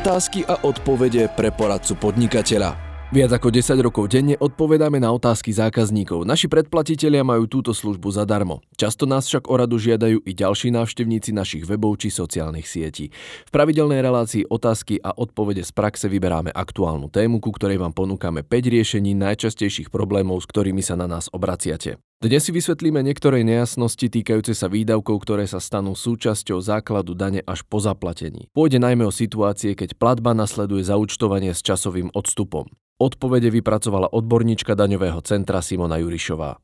Otázky a odpovede pre poradcu podnikateľa. Viac ako 10 rokov denne odpovedáme na otázky zákazníkov. Naši predplatitelia majú túto službu zadarmo. Často nás však o radu žiadajú i ďalší návštevníci našich webov či sociálnych sietí. V pravidelnej relácii otázky a odpovede z praxe vyberáme aktuálnu tému, ku ktorej vám ponúkame 5 riešení najčastejších problémov, s ktorými sa na nás obraciate. Dnes si vysvetlíme niektoré nejasnosti týkajúce sa výdavkov, ktoré sa stanú súčasťou základu dane až po zaplatení. Pôjde najmä o situácie, keď platba nasleduje zaučtovanie s časovým odstupom. Odpovede vypracovala odborníčka daňového centra Simona Jurišová.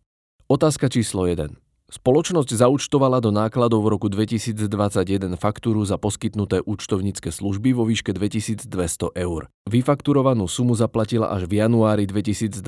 Otázka číslo 1. Spoločnosť zaučtovala do nákladov v roku 2021 faktúru za poskytnuté účtovnícke služby vo výške 2200 eur. Vyfakturovanú sumu zaplatila až v januári 2022.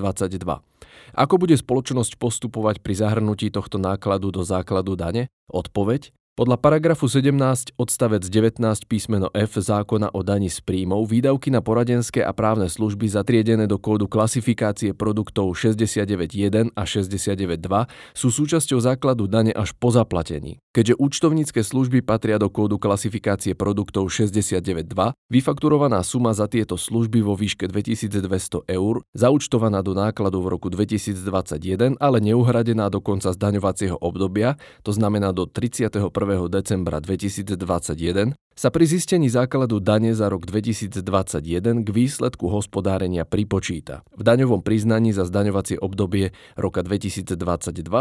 Ako bude spoločnosť postupovať pri zahrnutí tohto nákladu do základu dane? Odpoveď? Podľa paragrafu 17 odstavec 19 písmeno F zákona o daní z príjmov výdavky na poradenské a právne služby zatriedené do kódu klasifikácie produktov 69.1 a 69.2 sú súčasťou základu dane až po zaplatení. Keďže účtovnícke služby patria do kódu klasifikácie produktov 69.2, vyfakturovaná suma za tieto služby vo výške 2200 eur, zaučtovaná do nákladu v roku 2021, ale neuhradená do konca zdaňovacieho obdobia, to znamená do 31 decembra 2021 sa pri zistení základu dane za rok 2021 k výsledku hospodárenia pripočíta. V daňovom priznaní za zdaňovacie obdobie roka 2022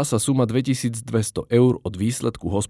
sa suma 2200 eur od výsledku hospodárenia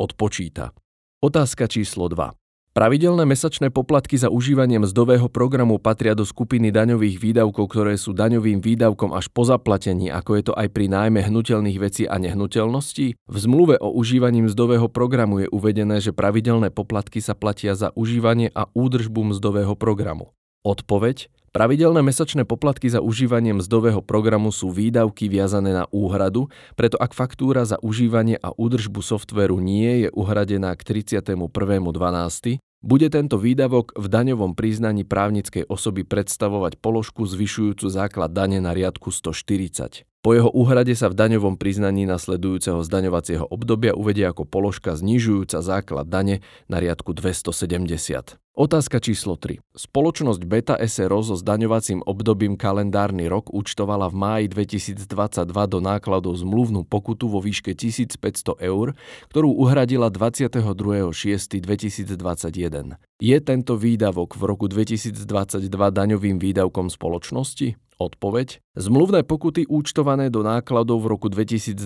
odpočíta. Otázka číslo 2. Pravidelné mesačné poplatky za užívanie mzdového programu patria do skupiny daňových výdavkov, ktoré sú daňovým výdavkom až po zaplatení, ako je to aj pri nájme hnutelných vecí a nehnuteľností. V zmluve o užívaní mzdového programu je uvedené, že pravidelné poplatky sa platia za užívanie a údržbu mzdového programu. Odpoveď Pravidelné mesačné poplatky za užívanie mzdového programu sú výdavky viazané na úhradu, preto ak faktúra za užívanie a údržbu softveru nie je uhradená k 31.12., bude tento výdavok v daňovom priznaní právnickej osoby predstavovať položku zvyšujúcu základ dane na riadku 140. Po jeho úhrade sa v daňovom priznaní nasledujúceho zdaňovacieho obdobia uvedie ako položka znižujúca základ dane na riadku 270. Otázka číslo 3. Spoločnosť Beta SRO so zdaňovacím obdobím kalendárny rok účtovala v máji 2022 do nákladov zmluvnú pokutu vo výške 1500 eur, ktorú uhradila 22.6.2021. Je tento výdavok v roku 2022 daňovým výdavkom spoločnosti? Odpoveď? Zmluvné pokuty účtované do nákladov v roku 2022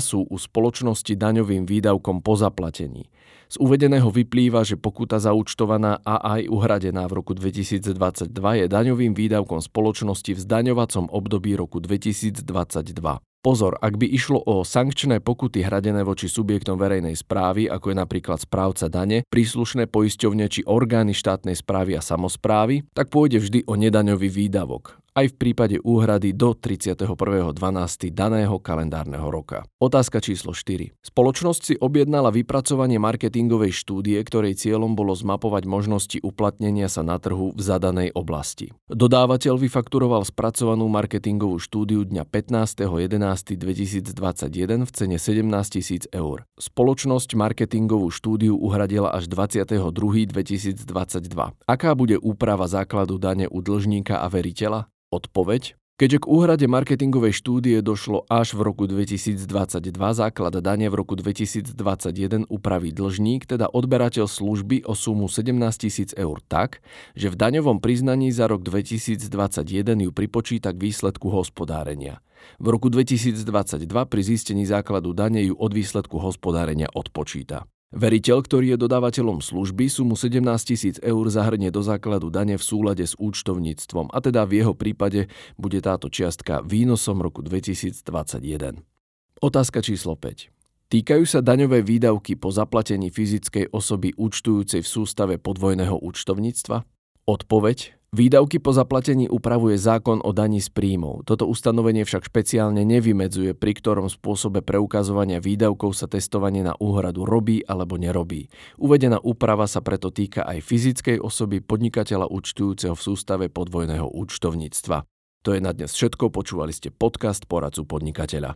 sú u spoločnosti daňovým výdavkom po zaplatení. Z uvedeného vyplýva, že pokuta zaúčtovaná a aj uhradená v roku 2022 je daňovým výdavkom spoločnosti v zdaňovacom období roku 2022. Pozor, ak by išlo o sankčné pokuty hradené voči subjektom verejnej správy, ako je napríklad správca dane, príslušné poisťovne či orgány štátnej správy a samozprávy, tak pôjde vždy o nedaňový výdavok aj v prípade úhrady do 31.12. daného kalendárneho roka. Otázka číslo 4. Spoločnosť si objednala vypracovanie marketingovej štúdie, ktorej cieľom bolo zmapovať možnosti uplatnenia sa na trhu v zadanej oblasti. Dodávateľ vyfakturoval spracovanú marketingovú štúdiu dňa 15.11.2021 v cene 17 000 eur. Spoločnosť marketingovú štúdiu uhradila až 22.2022. Aká bude úprava základu dane u dlžníka a veriteľa? Odpoveď? Keďže k úhrade marketingovej štúdie došlo až v roku 2022, základ dane v roku 2021 upraví dlžník, teda odberateľ služby o sumu 17 tisíc eur tak, že v daňovom priznaní za rok 2021 ju pripočíta k výsledku hospodárenia. V roku 2022 pri zistení základu dane ju od výsledku hospodárenia odpočíta. Veriteľ, ktorý je dodávateľom služby, sumu 17 tisíc eur zahrnie do základu dane v súlade s účtovníctvom a teda v jeho prípade bude táto čiastka výnosom roku 2021. Otázka číslo 5. Týkajú sa daňové výdavky po zaplatení fyzickej osoby účtujúcej v sústave podvojného účtovníctva? Odpoveď Výdavky po zaplatení upravuje zákon o daní z príjmov. Toto ustanovenie však špeciálne nevymedzuje, pri ktorom spôsobe preukazovania výdavkov sa testovanie na úhradu robí alebo nerobí. Uvedená úprava sa preto týka aj fyzickej osoby podnikateľa účtujúceho v sústave podvojného účtovníctva. To je na dnes všetko, počúvali ste podcast Poradcu podnikateľa.